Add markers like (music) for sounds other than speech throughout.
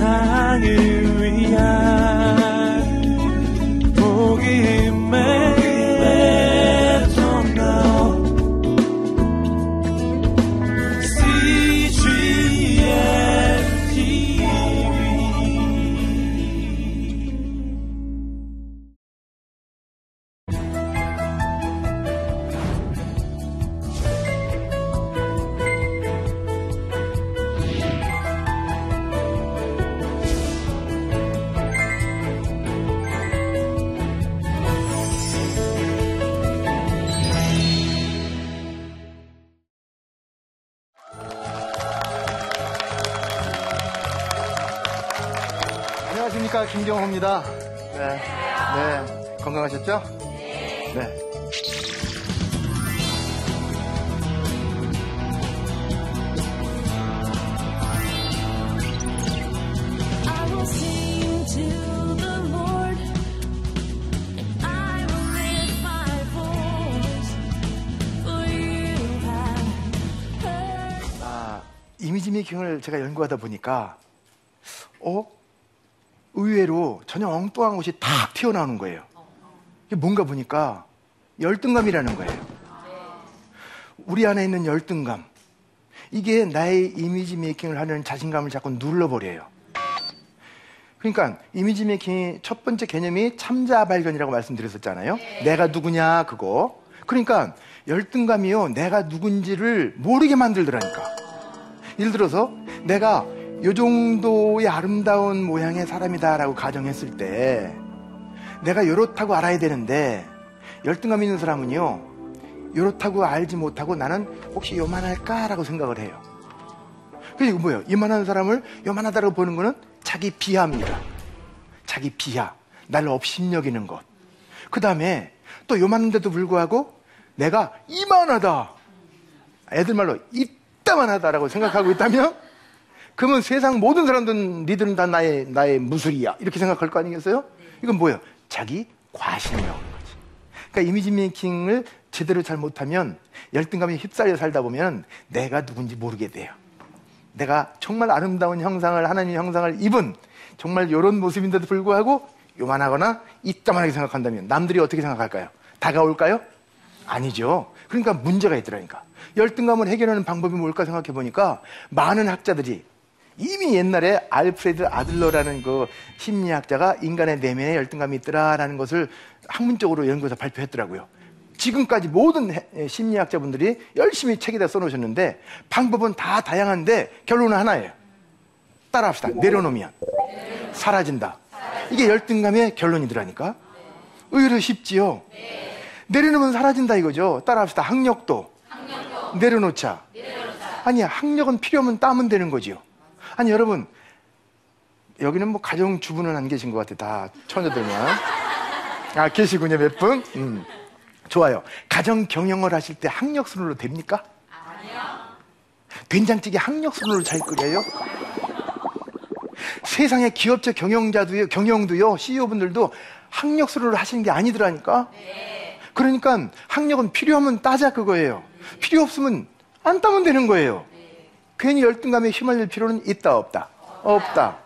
세상을 네. 네. 건강하셨죠? 네. 아, 이미지 메이킹을 제가 연구하다 보니까 어? 의외로 전혀 엉뚱한 것이 탁 튀어나오는 거예요. 이게 뭔가 보니까 열등감이라는 거예요. 우리 안에 있는 열등감. 이게 나의 이미지 메이킹을 하는 자신감을 자꾸 눌러버려요. 그러니까 이미지 메이킹의 첫 번째 개념이 참자 발견이라고 말씀드렸었잖아요. 내가 누구냐 그거. 그러니까 열등감이요. 내가 누군지를 모르게 만들더라니까. 예를 들어서 내가 요 정도의 아름다운 모양의 사람이다라고 가정했을 때 내가 요렇다고 알아야 되는데 열등감 있는 사람은요 요렇다고 알지 못하고 나는 혹시 요만할까라고 생각을 해요. 이거 뭐예요? 이만한 사람을 요만하다고 보는 거는 자기 비하입니다. 자기 비하. 나를 업신여기는 것 그 다음에 또 요만한데도 불구하고 내가 이만하다. 애들 말로 이따만하다라고 생각하고 있다면 그러면 세상 모든 사람들은 니들은 다 나의, 나의 무술이야. 이렇게 생각할 거 아니겠어요? 이건 뭐예요? 자기 과신이라고 하는 거지. 그러니까 이미지 메이킹을 제대로 잘 못하면 열등감에 휩싸여 살다 보면 내가 누군지 모르게 돼요. 내가 정말 아름다운 형상을, 하나님의 형상을 입은 정말 이런 모습인데도 불구하고 요만하거나 이따만하게 생각한다면 남들이 어떻게 생각할까요? 다가올까요? 아니죠. 그러니까 문제가 있더라니까. 열등감을 해결하는 방법이 뭘까 생각해 보니까 많은 학자들이 이미 옛날에 알프레드 아들러라는 그 심리학자가 인간의 내면에 열등감이 있더라라는 것을 학문적으로 연구해서 발표했더라고요. 지금까지 모든 심리학자분들이 열심히 책에다 써놓으셨는데 방법은 다 다양한데 결론은 하나예요. 따라합시다. 내려놓으면 사라진다. 이게 열등감의 결론이더라니까. 의외로 쉽지요. 내려놓으면 사라진다 이거죠. 따라합시다. 학력도, 내려놓자. 아니야, 학력은 필요하면 따면 되는 거지요. 아니 여러분 여기는 뭐 가정 주부는 안 계신 것 같아 다 처녀들만 아 계시군요 몇 분? 음. 좋아요 가정 경영을 하실 때 학력 순으로 됩니까? 아니요 된장찌개 학력 순으로 잘 끓여요? 세상의 기업체 경영자도요 경영도요 CEO분들도 학력 순으로 하시는 게 아니더라니까 네. 그러니까 학력은 필요하면 따자 그거예요 필요 없으면 안 따면 되는 거예요 괜히 열등감에 휘말릴 필요는 있다 없다? 없다.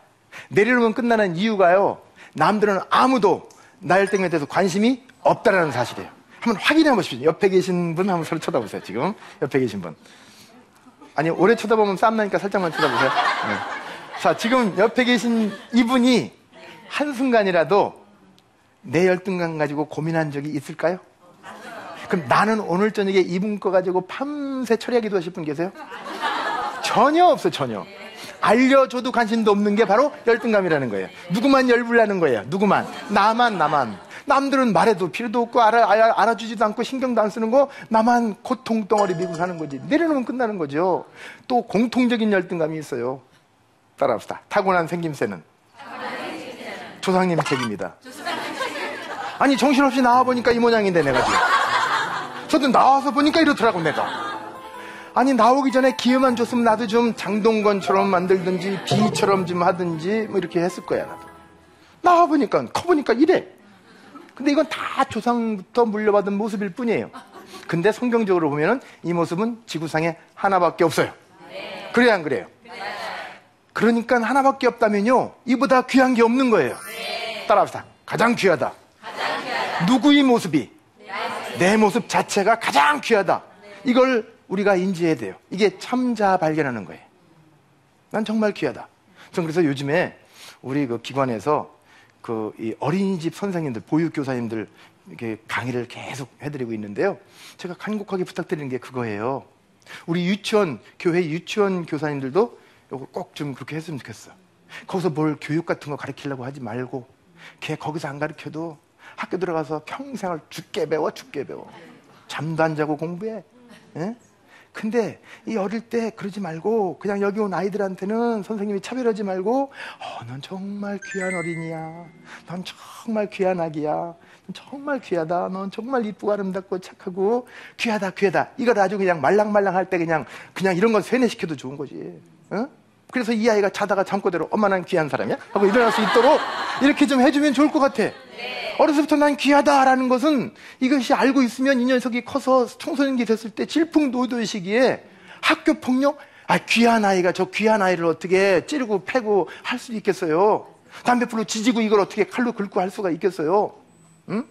내려놓으면 끝나는 이유가요 남들은 아무도 나 열등에 대해서 관심이 없다라는 사실이에요. 한번 확인해 보십시오. 옆에 계신 분 한번 서로 쳐다보세요 지금. 옆에 계신 분. 아니 오래 쳐다보면 쌈나니까 살짝만 쳐다보세요. 네. 자 지금 옆에 계신 이분이 한순간이라도 내 열등감 가지고 고민한 적이 있을까요? 그럼 나는 오늘 저녁에 이분 거 가지고 밤새 처리하기도 하실 분 계세요? 전혀 없어요, 전혀. 알려줘도 관심도 없는 게 바로 열등감이라는 거예요. 누구만 열불나는 거예요. 누구만. 나만, 나만. 남들은 말해도 필요도 없고 알아, 알아, 주지도 않고 신경도 안 쓰는 거 나만 고통 덩어리 미고 사는 거지. 내려놓으면 끝나는 거죠. 또 공통적인 열등감이 있어요. 따라합시다. 타고난 생김새는 조상님 책입니다. 아니 정신없이 나와보니까 이 모양인데 내가 지금. 저도 나와서 보니까 이렇더라고 내가. 아니 나오기 전에 기회만 줬으면 나도 좀 장동건처럼 만들든지 비처럼 좀 하든지 뭐 이렇게 했을 거야 나도. 나와 보니까 커 보니까 이래. 근데 이건 다 조상부터 물려받은 모습일 뿐이에요. 근데 성경적으로 보면은 이 모습은 지구상에 하나밖에 없어요. 그래야 안 그래요? 그러니까 하나밖에 없다면요. 이보다 귀한 게 없는 거예요. 따라합시다. 가장 귀하다. 누구의 모습이? 내 모습 자체가 가장 귀하다. 이걸 우리가 인지해야 돼요. 이게 참자 발견하는 거예요. 난 정말 귀하다. 전 그래서 요즘에 우리 그 기관에서 그 이 어린이집 선생님들, 보육교사님들 이렇게 강의를 계속 해드리고 있는데요. 제가 간곡하게 부탁드리는 게 그거예요. 우리 유치원, 교회 유치원 교사님들도 이거 꼭 좀 그렇게 했으면 좋겠어. 거기서 뭘 교육 같은 거 가르치려고 하지 말고, 걔 거기서 안 가르쳐도 학교 들어가서 평생을 죽게 배워, 죽게 배워. 잠도 안 자고 공부해. 예? 근데 이 어릴 때 그러지 말고 그냥 여기 온 아이들한테는 선생님이 차별하지 말고 어, 넌 정말 귀한 어린이야. 넌 정말 귀한 아기야. 넌 정말 귀하다. 넌 정말 이쁘고 아름답고 착하고 귀하다, 귀하다. 이걸 아주 그냥 말랑말랑 할 때 그냥 그냥 이런 건 세뇌시켜도 좋은 거지. 어? 그래서 이 아이가 자다가 잠꼬대로 엄마 난 귀한 사람이야? 하고 일어날 수 있도록 이렇게 좀 해주면 좋을 것 같아. 어려서부터 난 귀하다라는 것은 이것이 알고 있으면 이 녀석이 커서 청소년기 됐을 때 질풍노도의 시기에 학교 폭력, 아, 귀한 아이가 저 귀한 아이를 어떻게 찌르고 패고 할 수 있겠어요? 담배불로 지지고 이걸 어떻게 칼로 긁고 할 수가 있겠어요? 응?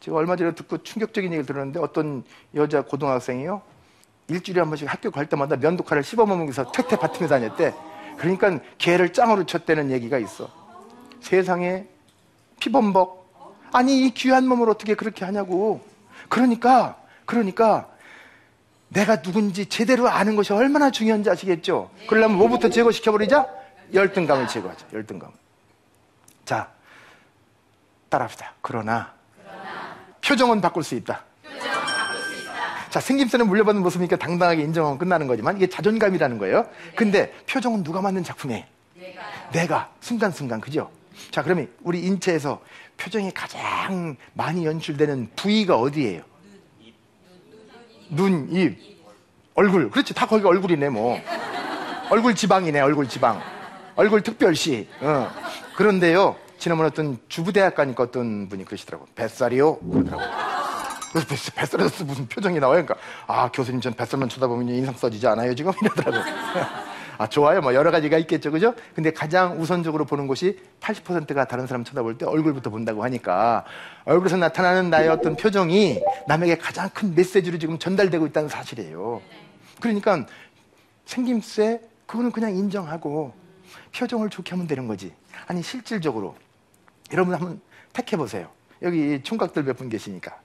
제가 얼마 전에 듣고 충격적인 얘기를 들었는데 어떤 여자 고등학생이요. 일주일에 한 번씩 학교 갈 때마다 면도칼을 씹어먹으면서 퇴퇴 받으며 다녔대. 그러니까 개를 짱으로 쳤다는 얘기가 있어. 세상에 피범벅. 아니, 이 귀한 몸을 어떻게 그렇게 하냐고. 그러니까, 그러니까, 내가 누군지 제대로 아는 것이 얼마나 중요한지 아시겠죠? 그러려면 뭐부터 제거시켜버리자? 열등감을 제거하자, 열등감. 자, 따라합시다. 그러나, 표정은 바꿀 수 있다. 자, 생김새는 물려받은 모습이니까 당당하게 인정하면 끝나는 거지만 이게 자존감이라는 거예요. 근데 표정은 누가 만든 작품이에요? 내가. 순간순간, 그죠? 자, 그러면 우리 인체에서 표정이 가장 많이 연출되는 부위가 어디예요? 눈, 입, 얼굴. 그렇지. 다 거기가 얼굴이네, 뭐. 얼굴 지방이네, 얼굴 지방. 얼굴 특별시. 어. 그런데요, 지난번에 어떤 주부대학가니까 어떤 분이 그러시더라고. 뱃살이요? 그러더라고. 그래서 뱃- 뱃살에서 무슨 표정이 나와요? 그러니까, 아, 교수님 전 뱃살만 쳐다보면 인상 써지지 않아요, 지금? (laughs) 이러더라고. 아, 좋아요. 뭐 여러 가지가 있겠죠. 그죠? 근데 가장 우선적으로 보는 것이 80%가 다른 사람 쳐다볼 때 얼굴부터 본다고 하니까 얼굴에서 나타나는 나의 어떤 표정이 남에게 가장 큰 메시지로 지금 전달되고 있다는 사실이에요. 그러니까 생김새, 그거는 그냥 인정하고 표정을 좋게 하면 되는 거지. 아니, 실질적으로. 여러분 한번 택해 보세요. 여기 총각들 몇 분 계시니까.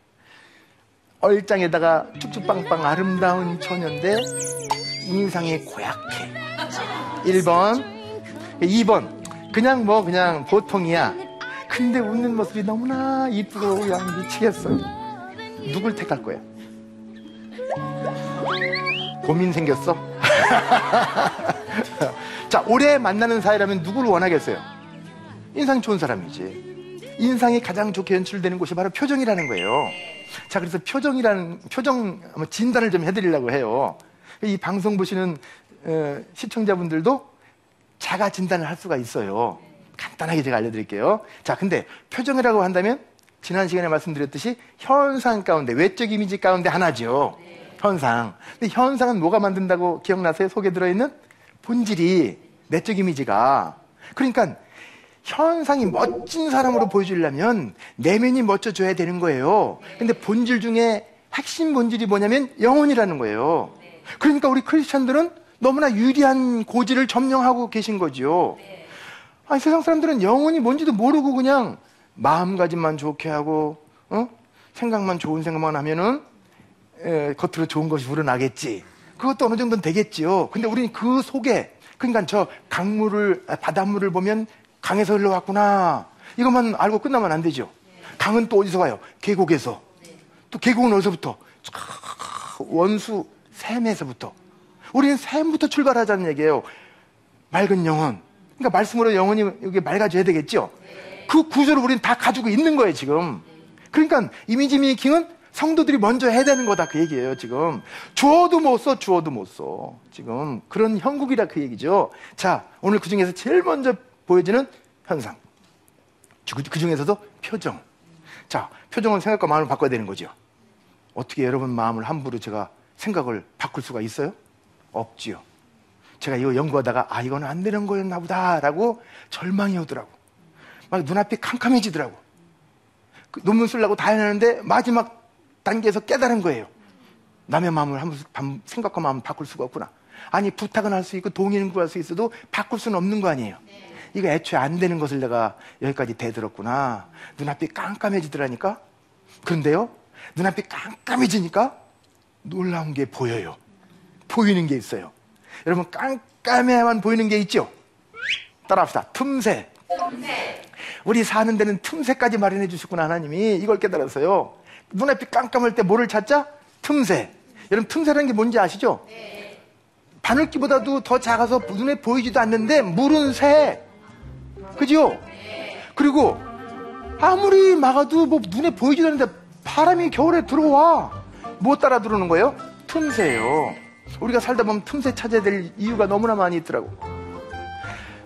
얼짱에다가 쭉쭉빵빵 아름다운 처녀인데 인상이 고약해. 1번, 2번. 그냥 뭐 그냥 보통이야. 근데 웃는 모습이 너무나 이쁘고 그냥 미치겠어. 누굴 택할 거야? 고민 생겼어? (laughs) 자, 올해 만나는 사이라면 누구를 원하겠어요? 인상 좋은 사람이지. 인상이 가장 좋게 연출되는 곳이 바로 표정이라는 거예요. 자, 그래서 표정이라는, 표정 진단을 좀 해드리려고 해요. 이 방송 보시는 어, 시청자분들도 자가 진단을 할 수가 있어요. 간단하게 제가 알려드릴게요. 자, 근데 표정이라고 한다면 지난 시간에 말씀드렸듯이 현상 가운데, 외적 이미지 가운데 하나죠. 현상. 근데 현상은 뭐가 만든다고 기억나세요? 속에 들어있는 본질이 내적 이미지가. 그러니까 현상이 멋진 사람으로 보여주려면 내면이 멋져줘야 되는 거예요. 근데 본질 중에 핵심 본질이 뭐냐면 영혼이라는 거예요. 그러니까 우리 크리스찬들은 너무나 유리한 고지를 점령하고 계신 거죠. 아니, 세상 사람들은 영혼이 뭔지도 모르고 그냥 마음가짐만 좋게 하고, 어? 생각만 좋은 생각만 하면은, 에, 겉으로 좋은 것이 우러나겠지. 그것도 어느 정도는 되겠지요. 근데 우리는 그 속에, 그러니까 저 강물을, 아, 바닷물을 보면 강에서 흘러왔구나. 이것만 알고 끝나면 안 되죠. 강은 또 어디서 와요? 계곡에서. 또 계곡은 어디서부터? 촤, 원수, 샘에서부터. 우리는 샘부터 출발하자는 얘기예요. 맑은 영혼. 그러니까 말씀으로 영혼이 여기 맑아져야 되겠죠? 그 구조를 우리는 다 가지고 있는 거예요, 지금. 그러니까 이미지 메이킹은 성도들이 먼저 해야 되는 거다 그 얘기예요, 지금. 주어도 못 써, 주어도 못 써. 지금 그런 형국이라 그 얘기죠. 자, 오늘 그 중에서 제일 먼저 보여지는 현상. 그 중에서도 표정. 자, 표정은 생각과 마음을 바꿔야 되는 거죠. 어떻게 여러분 마음을 함부로 제가 생각을 바꿀 수가 있어요? 없지요. 제가 이거 연구하다가 아 이거는 안 되는 거였나 보다라고 절망이 오더라고. 막 눈앞이 캄캄해지더라고. 그 논문 쓰려고 다 해내는데 마지막 단계에서 깨달은 거예요. 남의 마음을 한번 생각과 마음을 바꿀 수가 없구나. 아니 부탁은 할 수 있고 동의는 구할 수 있어도 바꿀 수는 없는 거 아니에요. 이거 애초에 안 되는 것을 내가 여기까지 대들었구나. 눈앞이 깜깜해지더라니까. 그런데요, 눈앞이 깜깜해지니까 놀라운 게 보여요. 보이는 게 있어요. 여러분 깜깜해야만 보이는 게 있죠. 따라합시다. 틈새. 우리 사는 데는 틈새까지 마련해 주셨구나 하나님이 이걸 깨달았어요. 눈앞이 깜깜할 때 뭐를 찾자? 틈새. 여러분 틈새라는 게 뭔지 아시죠? 바늘기보다도 더 작아서 눈에 보이지도 않는데 물은 새. 그죠? 그리고 아무리 막아도 뭐 눈에 보이지도 않는데 바람이 겨울에 들어와. 뭐 따라 들어오는 거예요? 틈새예요. 우리가 살다 보면 틈새 찾아야 될 이유가 너무나 많이 있더라고.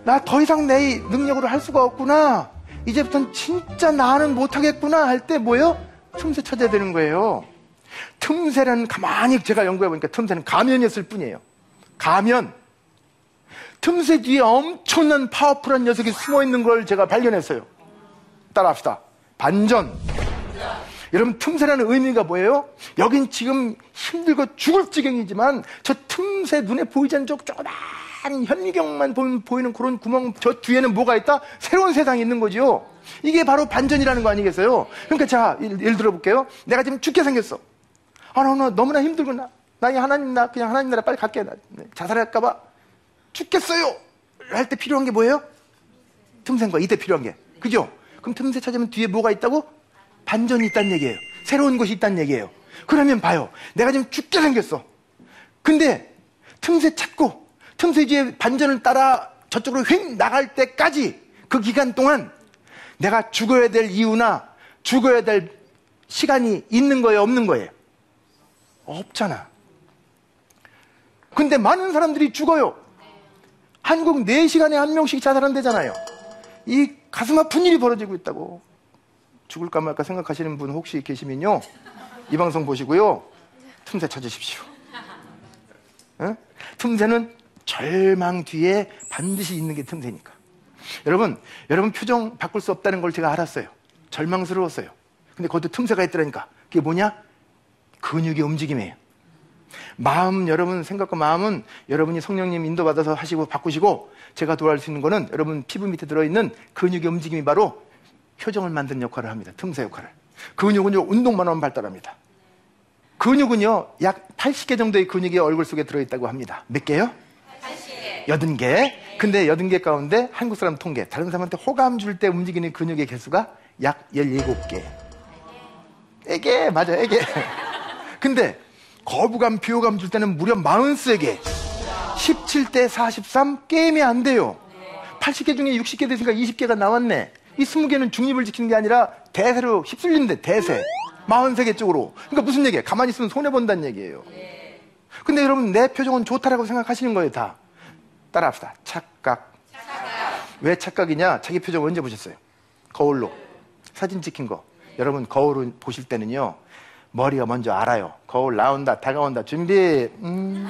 나 더 이상 내 능력으로 할 수가 없구나. 이제부터는 진짜 나는 못하겠구나 할 때 뭐예요? 틈새 찾아야 되는 거예요. 틈새는 가만히 제가 연구해 보니까 틈새는 가면이었을 뿐이에요. 가면. 틈새 뒤에 엄청난 파워풀한 녀석이 숨어 있는 걸 제가 발견했어요. 따라합시다. 반전. 여러분 틈새라는 의미가 뭐예요? 여긴 지금 힘들고 죽을 지경이지만 저 틈새 눈에 보이지 않는 쪽 조그만 현미경만 보이는 그런 구멍 저 뒤에는 뭐가 있다? 새로운 세상이 있는 거죠. 이게 바로 반전이라는 거 아니겠어요? 그러니까 자 예를 들어 볼게요. 내가 지금 죽게 생겼어. 아, 나, 나 너무나 힘들고 나, 나 하나님 나 그냥 하나님 나라 빨리 갈게. 나, 네, 자살할까봐 죽겠어요. 할 때 필요한 게 뭐예요? 틈새인 거야. 이때 필요한 게. 그죠? 그럼 틈새 찾으면 뒤에 뭐가 있다고? 반전이 있다는 얘기예요. 새로운 것이 있다는 얘기예요. 그러면 봐요. 내가 지금 죽게 생겼어. 근데 틈새 찾고 틈새 뒤에 반전을 따라 저쪽으로 휙 나갈 때까지 그 기간 동안 내가 죽어야 될 이유나 죽어야 될 시간이 있는 거예요, 없는 거예요? 없잖아. 근데 많은 사람들이 죽어요. 한국 4시간에 한 명씩 자살한대잖아요. 이 가슴 아픈 일이 벌어지고 있다고. 죽을까 말까 생각하시는 분 혹시 계시면요. 이 방송 보시고요. 틈새 찾으십시오. 어? 틈새는 절망 뒤에 반드시 있는 게 틈새니까. 여러분, 여러분 표정 바꿀 수 없다는 걸 제가 알았어요. 절망스러웠어요. 근데 거기도 틈새가 있더라니까. 그게 뭐냐? 근육의 움직임이에요. 마음, 여러분 생각과 마음은 여러분이 성령님 인도받아서 하시고 바꾸시고 제가 도와줄 수 있는 거는 여러분 피부 밑에 들어있는 근육의 움직임이 바로 표정을 만드는 역할을 합니다. 틈새 역할을. 근육은요, 운동만 하면 발달합니다. 근육은요, 약 80개 정도의 근육이 얼굴 속에 들어있다고 합니다. 몇 개요? 80개. 80개. 근데 80개 가운데 한국 사람 통계, 다른 사람한테 호감 줄 때 움직이는 근육의 개수가 약 17개. 애게, 맞아, 애게. 근데 거부감, 비호감 줄 때는 무려 43개. 17대 43 게임이 안 돼요. 80개 중에 60개 됐으니까 20개가 나왔네. 이 20개는 중립을 지키는 게 아니라 대세로 휩쓸린데 대세. 43개 쪽으로. 그러니까 무슨 얘기예요? 가만히 있으면 손해본다는 얘기예요. 근데 여러분 내 표정은 좋다라고 생각하시는 거예요, 다. 따라합시다. 착각. 왜 착각이냐? 자기 표정 언제 보셨어요? 거울로. 사진 찍힌 거. 여러분 거울을 보실 때는요. 머리가 먼저 알아요. 거울 나온다, 다가온다, 준비. 음.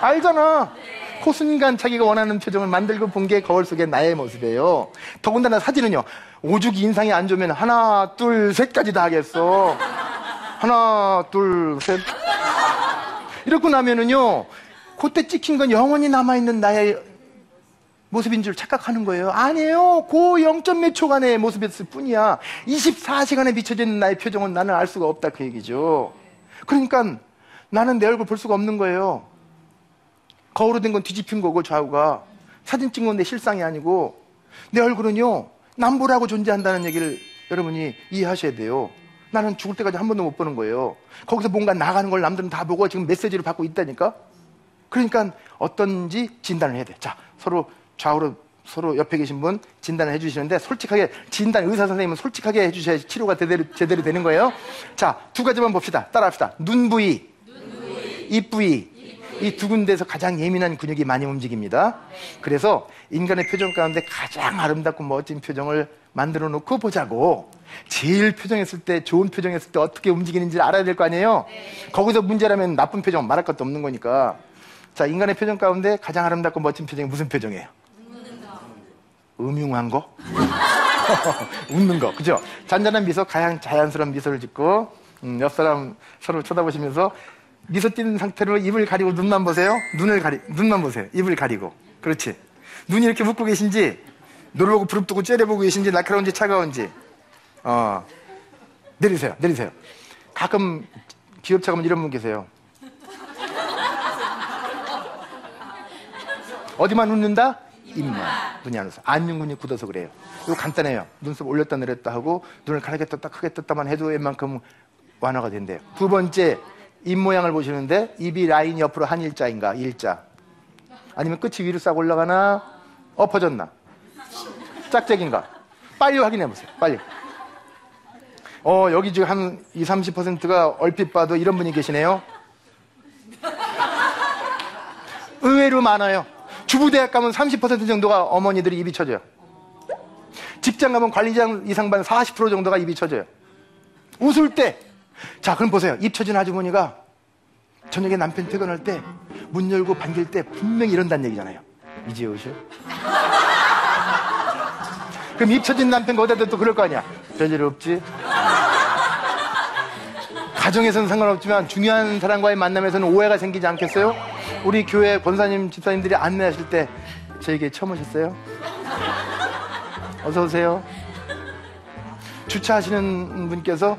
알잖아. 그 순간 자기가 원하는 표정을 만들고 본 게 거울 속의 나의 모습이에요. 더군다나 사진은요. 오죽 인상이 안 좋으면 하나, 둘, 셋까지 다 하겠어. 하나, 둘, 셋. 이렇고 나면은요. 그때 찍힌 건 영원히 남아있는 나의 모습인 줄 착각하는 거예요. 아니에요. 그 0점 몇 초간의 모습이었을 뿐이야. 24시간에 비춰져 있는 나의 표정은 나는 알 수가 없다 그 얘기죠. 그러니까 나는 내 얼굴 볼 수가 없는 거예요. 거울로 된 건 뒤집힌 거고 좌우가 사진 찍은 건데 실상이 아니고 내 얼굴은요 남보라고 존재한다는 얘기를 여러분이 이해하셔야 돼요. 나는 죽을 때까지 한 번도 못 보는 거예요. 거기서 뭔가 나가는 걸 남들은 다 보고 지금 메시지를 받고 있다니까. 그러니까 어떤지 진단을 해야 돼. 자, 서로 좌우로 서로 옆에 계신 분 진단을 해주시는데 솔직하게 진단 의사 선생님은 솔직하게 해주셔야 치료가 제대로, 제대로 되는 거예요. 자, 두 가지만 봅시다. 따라합시다. 눈 부위, 입 부위. 이 두 군데에서 가장 예민한 근육이 많이 움직입니다. 그래서 인간의 표정 가운데 가장 아름답고 멋진 표정을 만들어 놓고 보자고. 제일 표정했을 때, 좋은 표정했을 때 어떻게 움직이는지 알아야 될 거 아니에요? 거기서 문제라면 나쁜 표정 말할 것도 없는 거니까. 자, 인간의 표정 가운데 가장 아름답고 멋진 표정이 무슨 표정이에요? 음흉한 거? (laughs) 웃는 거, 그죠? 잔잔한 미소, 가장 자연스러운 미소를 짓고, 음, 옆 사람 서로 쳐다보시면서 미소 띄는 상태로 입을 가리고 눈만 보세요. 눈을 가리, 눈만 보세요. 입을 가리고. 그렇지. 눈이 이렇게 묶고 계신지, 노려보고 부릅뜨고 째려보고 계신지, 날카로운지 차가운지. 어. 내리세요. 내리세요. 가끔 기업체 가면 이런 분 계세요. 어디만 웃는다? 입만. 눈이 안 웃어. 안륜근이 굳어서 그래요. 이거 간단해요. 눈썹 올렸다 내렸다 하고 눈을 가늘게 떴다 크게 떴다만 해도 웬만큼 완화가 된대요. 두 번째, 입 모양을 보시는데 입이 라인 옆으로 한 일자인가? 일자. 아니면 끝이 위로 싹 올라가나? 엎어졌나? 짝짝인가? 빨리 확인해 보세요. 빨리. 어, 여기 지금 한 20, 30%가 얼핏 봐도 이런 분이 계시네요. 의외로 많아요. 주부대학 가면 30% 정도가 어머니들이 입이 쳐져요. 직장 가면 관리장 이상반 40% 정도가 입이 쳐져요. 웃을 때. 자, 그럼 보세요. 입 쳐진 아주머니가 저녁에 남편 퇴근할 때 문 열고 반길 때 분명히 이런다는 얘기잖아요. 이제 오셔? 그럼 입 쳐진 남편 거기다 또 그럴 거 아니야. 별일 없지? 가정에서는 상관없지만 중요한 사람과의 만남에서는 오해가 생기지 않겠어요? 우리 교회 권사님, 집사님들이 안내하실 때 저에게 처음 오셨어요? 어서 오세요. 주차하시는 분께서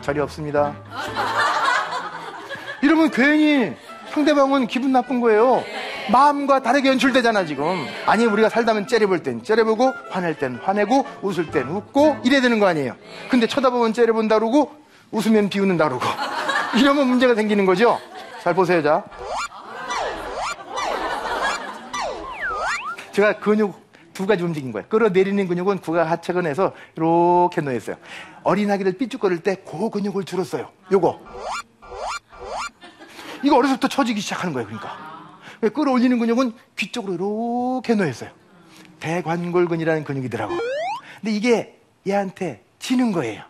자리 없습니다. 이러면 괜히 상대방은 기분 나쁜 거예요. 마음과 다르게 연출되잖아, 지금. 아니, 우리가 살다면 째려볼 땐 째려보고, 화낼 땐 화내고, 웃을 땐 웃고, 이래야 되는 거 아니에요. 근데 쳐다보면 째려본다 그러고, 웃으면 비웃는다 그러고. 이러면 문제가 생기는 거죠? 잘 보세요, 자. 제가 근육 두 가지 움직인 거예요. 끌어내리는 근육은 구가 하체근에서 이렇게 놓여있어요. 어린 아기들 삐죽거릴 때 그 근육을 줄었어요. 요거. 이거 어려서부터 처지기 시작하는 거예요, 그러니까. 끌어올리는 근육은 귀 쪽으로 이렇게 놓여있어요. 대관골근이라는 근육이더라고. 근데 이게 얘한테 지는 거예요.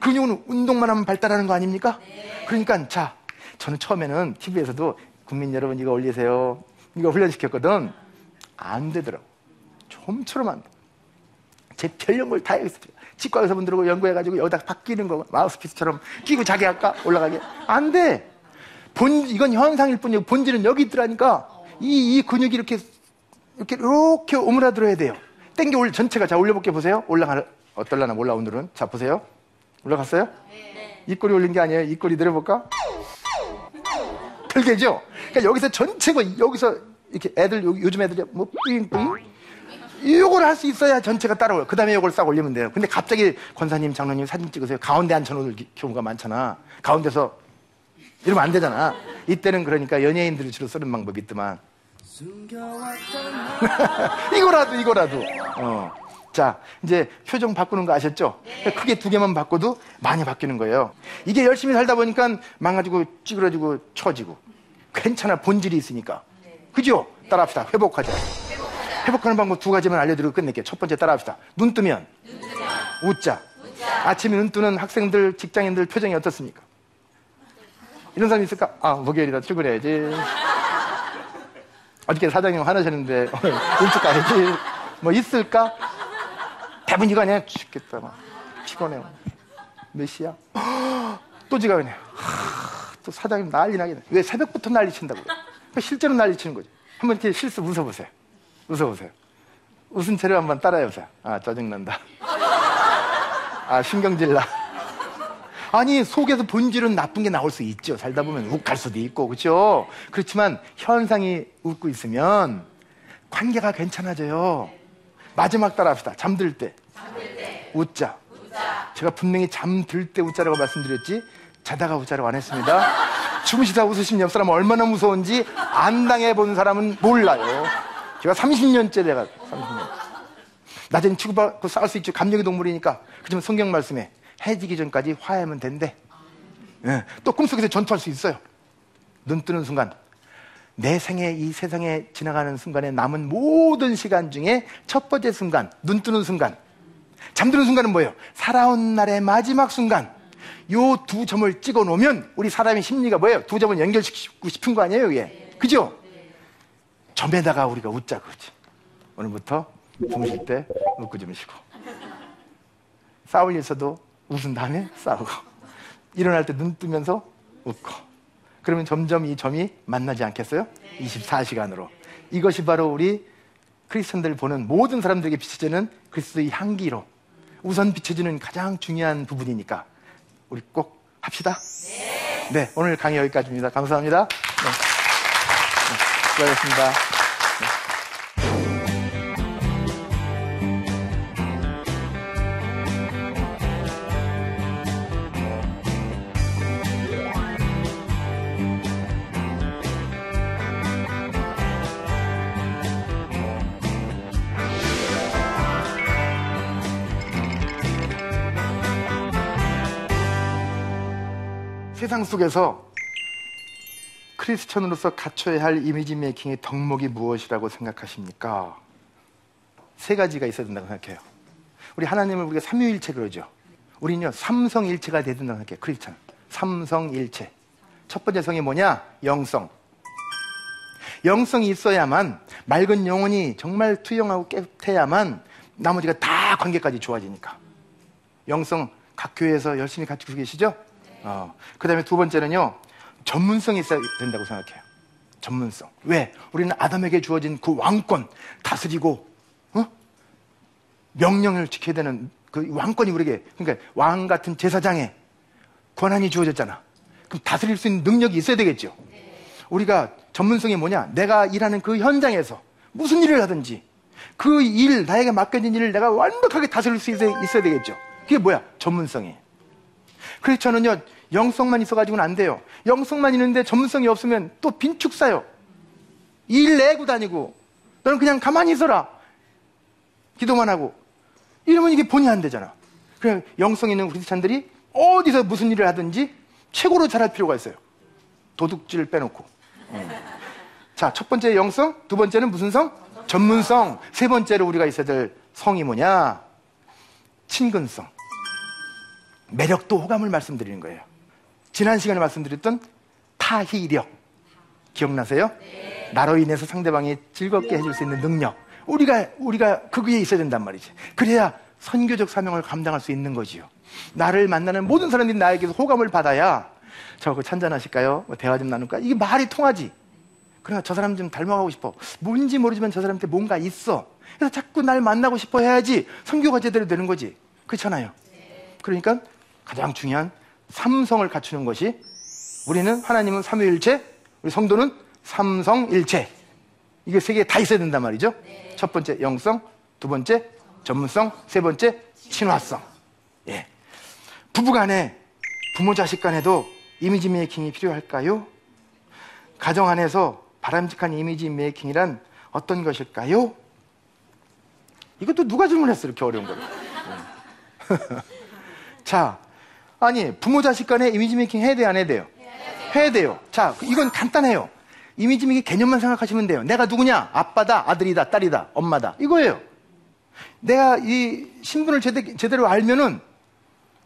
근육은 운동만 하면 발달하는 거 아닙니까? 그러니까, 자, 저는 처음에는 TV에서도 국민 여러분 이거 올리세요. 이거 훈련시켰거든. 안 되더라고. 돼. 제 별연걸 다 했어요. 치과 의사분 들고 연구해가지고 여기다 바뀌는 거 마우스피스처럼 끼고 자기 할까 올라가게 안 돼. 본 이건 현상일 뿐이고 본질은 여기 있더라니까 이, 이 근육이 이렇게 이렇게 이렇게 오므라들어야 돼요. 땡겨 올 전체가 자 올려볼게 보세요. 올라가 어떨라나 몰라 오늘은 자 보세요. 올라갔어요? 네. 입꼬리 올린 게 아니에요. 입꼬리 내려볼까? 별개죠. 그러니까 여기서 전체가 여기서 이렇게 애들 요즘 애들이 뭐 뿌잉뿌잉 이걸 할 수 있어야 전체가 따라와요. 그 다음에 이걸 싹 올리면 돼요. 근데 갑자기 권사님, 장로님 사진 찍으세요. 가운데 앉혀놓을 경우가 많잖아. 가운데서 이러면 안 되잖아. 이때는 그러니까 연예인들이 주로 쓰는 방법이 있더만. (laughs) 이거라도, 이거라도. 어. 자, 이제 표정 바꾸는 거 아셨죠? 크게 두 개만 바꿔도 많이 바뀌는 거예요. 이게 열심히 살다 보니까 망가지고 찌그러지고 처지고. 괜찮아. 본질이 있으니까. 그죠? 따라합시다. 회복하자. 회복하는 방법 두 가지만 알려드리고 끝낼게요. 첫 번째 따라합시다. 눈 뜨면 웃자. 아침에 눈 뜨는 학생들, 직장인들 표정이 어떻습니까? 이런 사람 있을까? 아, 목요일이다. 출근해야지. 어저께 사장님 화나셨는데 일찍 가야지. 뭐 있을까? 대부분 이거 아니야? 죽겠다. 막. 피곤해. 몇 시야? 또 지가 그냥. 또 사장님 난리 나겠네. 왜 새벽부터 난리 친다고 그래? 실제로 난리 치는 거죠. 한번 이렇게 실수 웃어보세요. 웃어보세요. 웃은 채로 한번 따라해보세요. 아, 짜증난다. 아, 신경질나. 아니, 속에서 본질은 나쁜 게 나올 수 있죠. 살다 보면 욱할 수도 있고, 그렇죠? 그렇지만 현상이 웃고 있으면 관계가 괜찮아져요. 마지막 따라합시다. 잠들 때. 웃자. 제가 분명히 잠들 때 웃자라고 말씀드렸지, 자다가 웃자라고 안 했습니다. 주무시다 웃으신 옆 사람 얼마나 무서운지 안 당해 본 사람은 몰라요. 제가 30년째 내가 30년. 낮에는 치고받고 싸울 수 있죠. 감정의 동물이니까. 그렇지만 성경 말씀에 해지기 전까지 화해하면 된대. 예. 또 꿈속에서 전투할 수 있어요. 눈 뜨는 순간. 내 생에 이 세상에 지나가는 순간에 남은 모든 시간 중에 첫 번째 순간, 눈 뜨는 순간. 잠드는 순간은 뭐예요? 살아온 날의 마지막 순간. 요 두 점을 찍어 놓으면 우리 사람의 심리가 뭐예요? 두 점을 연결시키고 싶은 거 아니에요, 이게? 그죠? 점에다가 우리가 웃자 그러지. 오늘부터 주무실 때 웃고 주무시고. 싸울 일 있어도 웃은 다음에 싸우고. 일어날 때 눈 뜨면서 웃고. 그러면 점점 이 점이 만나지 않겠어요? 24시간으로. 이것이 바로 우리 크리스천들 보는 모든 사람들에게 비춰지는 그리스도의 향기로 우선 비춰지는 가장 중요한 부분이니까 우리 꼭 합시다. 네, 오늘 강의 여기까지입니다. 감사합니다. 수고하셨습니다. 세상 속에서 크리스천으로서 갖춰야 할 이미지 메이킹의 덕목이 무엇이라고 생각하십니까? 세 가지가 있어야 된다고 생각해요. 우리 하나님을 우리가 삼위일체 그러죠. 우리는요, 삼성일체가 돼야 된다고 생각해요. 크리스천. 삼성일체. 첫 번째 성이 뭐냐? 영성. 영성이 있어야만 맑은 영혼이 정말 투영하고 깨끗해야만 나머지가 다 관계까지 좋아지니까. 영성 각 교회에서 열심히 갖추고 계시죠? 어. 그 다음에 두 번째는요, 전문성이 있어야 된다고 생각해요. 전문성. 왜? 우리는 아담에게 주어진 그 왕권, 다스리고, 어? 명령을 지켜야 되는 그 왕권이 우리에게, 그러니까 왕 같은 제사장의 권한이 주어졌잖아. 그럼 다스릴 수 있는 능력이 있어야 되겠죠. 우리가 전문성이 뭐냐? 내가 일하는 그 현장에서 무슨 일을 하든지 그 일, 나에게 맡겨진 일을 내가 완벽하게 다스릴 수 있어야, 있어야 되겠죠. 그게 뭐야? 전문성이에요. 그래서 저는요, 영성만 있어가지고는 안 돼요. 영성만 있는데 전문성이 없으면 또 빈축 사요. 일 내고 다니고, 너는 그냥 가만히 있어라. 기도만 하고. 이러면 이게 본의 안 되잖아. 그래, 영성 있는 크리스찬들이 어디서 무슨 일을 하든지 최고로 잘할 필요가 있어요. 도둑질 빼놓고. 음. 자, 첫 번째 영성, 두 번째는 무슨 성? 전문성. 세 번째로 우리가 있어야 될 성이 뭐냐? 친근성. 매력도 호감을 말씀드리는 거예요. 지난 시간에 말씀드렸던 타희력. 기억나세요? 네. 나로 인해서 상대방이 즐겁게 해줄 수 있는 능력. 우리가, 우리가 거기에 있어야 된단 말이지. 그래야 선교적 사명을 감당할 수 있는 거지요. 나를 만나는 모든 사람들이 나에게서 호감을 받아야 저거 찬잔하실까요? 뭐 대화 좀 나눌까? 이게 말이 통하지. 그러나 저 사람 좀 닮아가고 싶어. 뭔지 모르지만 저 사람한테 뭔가 있어. 그래서 자꾸 날 만나고 싶어 해야지 선교가 제대로 되는 거지. 그렇잖아요. 그러니까 가장 중요한 삼성을 갖추는 것이 우리는 하나님은 삼위일체, 우리 성도는 삼성일체. 이게 세 개 다 있어야 된단 말이죠. 네. 첫 번째 영성, 두 번째 전문성, 세 번째 친화성. 예. 부부간에 부모 자식 간에도 image making이 필요할까요? 가정 안에서 바람직한 image making이란 어떤 것일까요? 이것도 누가 질문했어 이렇게 어려운 거를. 예. (laughs) 자, 아니 부모 자식 간에 image making 해야 돼요 안 해야 돼요? 해야 돼요. 자 이건 간단해요. image making 개념만 생각하시면 돼요. 내가 누구냐? 아빠다, 아들이다, 딸이다, 엄마다 이거예요. 내가 이 신분을 제대, 제대로 알면은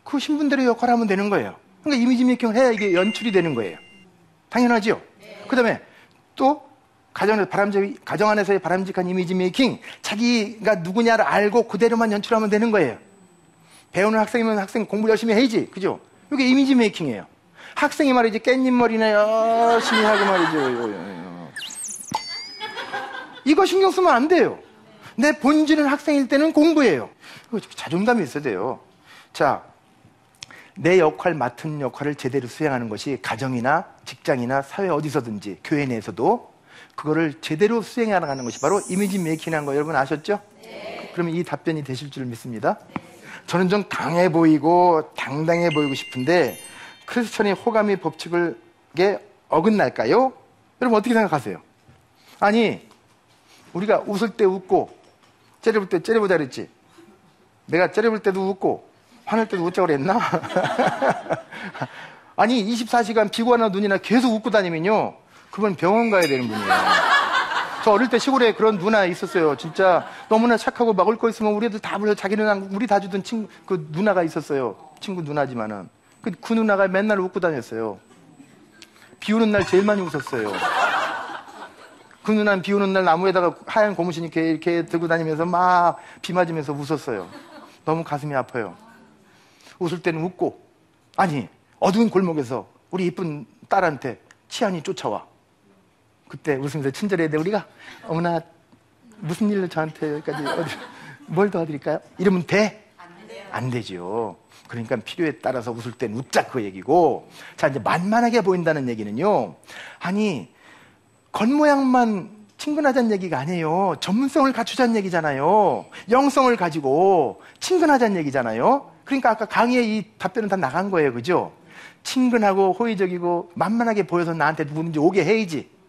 그 신분대로 역할을 하면 되는 거예요. 그러니까 이미지 메이킹을 해야 이게 연출이 되는 거예요. 당연하죠? 그 다음에 또 가정에서 바람직, 가정 안에서의 바람직한 이미지 메이킹, 자기가 누구냐를 알고 그대로만 연출하면 되는 거예요. 배우는 학생이면 학생 공부 열심히 해야지. 그죠? 이게 이미지 메이킹이에요. 학생이 말이지 깻잎머리나 열심히 하고 말이죠. 이거 신경 쓰면 안 돼요. 내 본질은 학생일 때는 공부예요. 자존감이 있어야 돼요. 자, 내 역할 맡은 역할을 제대로 수행하는 것이 가정이나 직장이나 사회 어디서든지 교회 내에서도 그거를 제대로 수행해 나가는 것이 바로 이미지 메이킹이라는 거 여러분 아셨죠? 네. 그러면 이 답변이 되실 줄 믿습니다. 네. 저는 좀 강해 보이고 당당해 보이고 싶은데 크리스천이 호감의 법칙을 게 어긋날까요? 여러분 어떻게 생각하세요? 아니 우리가 웃을 때 웃고 째려볼 때 째려보자 그랬지 내가 째려볼 때도 웃고 화낼 때도 웃자고 그랬나? (laughs) 아니 24시간 비구나 눈이나 계속 웃고 다니면요 그건 병원 가야 되는 분이에요 저 어릴 때 시골에 그런 누나 있었어요. 진짜 너무나 착하고 먹을 거 있으면 우리 애들 다 불러 자기는 우리 다 주던 친구 그 누나가 있었어요. 친구 누나지만은 그, 그 누나가 맨날 웃고 다녔어요. 비 오는 날 제일 많이 웃었어요. 그누난 비 오는 날 나무에다가 하얀 고무신 이렇게, 이렇게 들고 다니면서 막 비 맞으면서 웃었어요. 너무 가슴이 아파요. 웃을 때는 웃고, 아니, 어두운 골목에서 우리 이쁜 딸한테 치안이 쫓아와. 그때 웃으면서 친절해야 돼, 우리가. 어머나, 무슨 일로 저한테 여기까지, 어디, 뭘 도와드릴까요? 이러면 돼? 안 되죠. 그러니까 필요에 따라서 웃을 땐 웃자 그 얘기고. 자, 이제 만만하게 보인다는 얘기는요. 아니, 겉모양만 친근하자는 얘기가 아니에요. 전문성을 갖추자는 얘기잖아요. 영성을 가지고 친근하자는 얘기잖아요. 그러니까 아까 강의에 이 답변은 다 나간 거예요. 그죠? 친근하고 호의적이고 만만하게 보여서 나한테 누구든지 오게 해야지.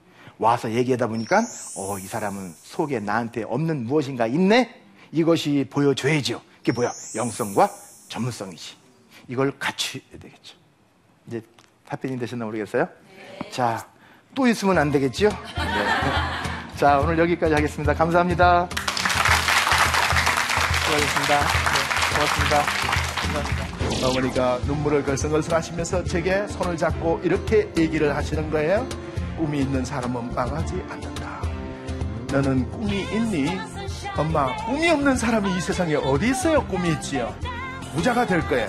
와서 얘기하다 보니까 어, 이 사람은 속에 나한테 없는 무엇인가 있네? 이것이 보여줘야죠. 그게 뭐야? 영성과 전문성이지. 이걸 갖춰야 되겠죠. 이제 답변이 되셨나 모르겠어요? 자, 또 있으면 안 되겠죠? 네. 자, 오늘 여기까지 하겠습니다. 감사합니다. 수고하셨습니다. 네, 고맙습니다. 감사합니다. 어머니가 눈물을 걸성걸성 하시면서 제게 손을 잡고 이렇게 얘기를 하시는 거예요. 꿈이 있는 사람은 망하지 않는다. 너는 꿈이 있니? 엄마, 꿈이 없는 사람이 이 세상에 어디 있어요? 꿈이 있지요. 부자가 될 거예요.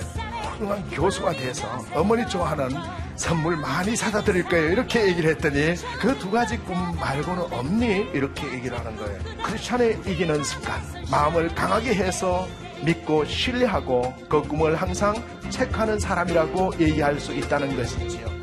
훌륭한 교수가 돼서 어머니 좋아하는 선물 많이 사다 드릴 거예요. 이렇게 얘기를 했더니 그 두 가지 꿈 말고는 없니? 이렇게 얘기를 하는 거예요. 크리스찬의 이기는 습관. 마음을 강하게 해서 믿고 신뢰하고 그 꿈을 항상 체크하는 사람이라고 얘기할 수 있다는 것이지요.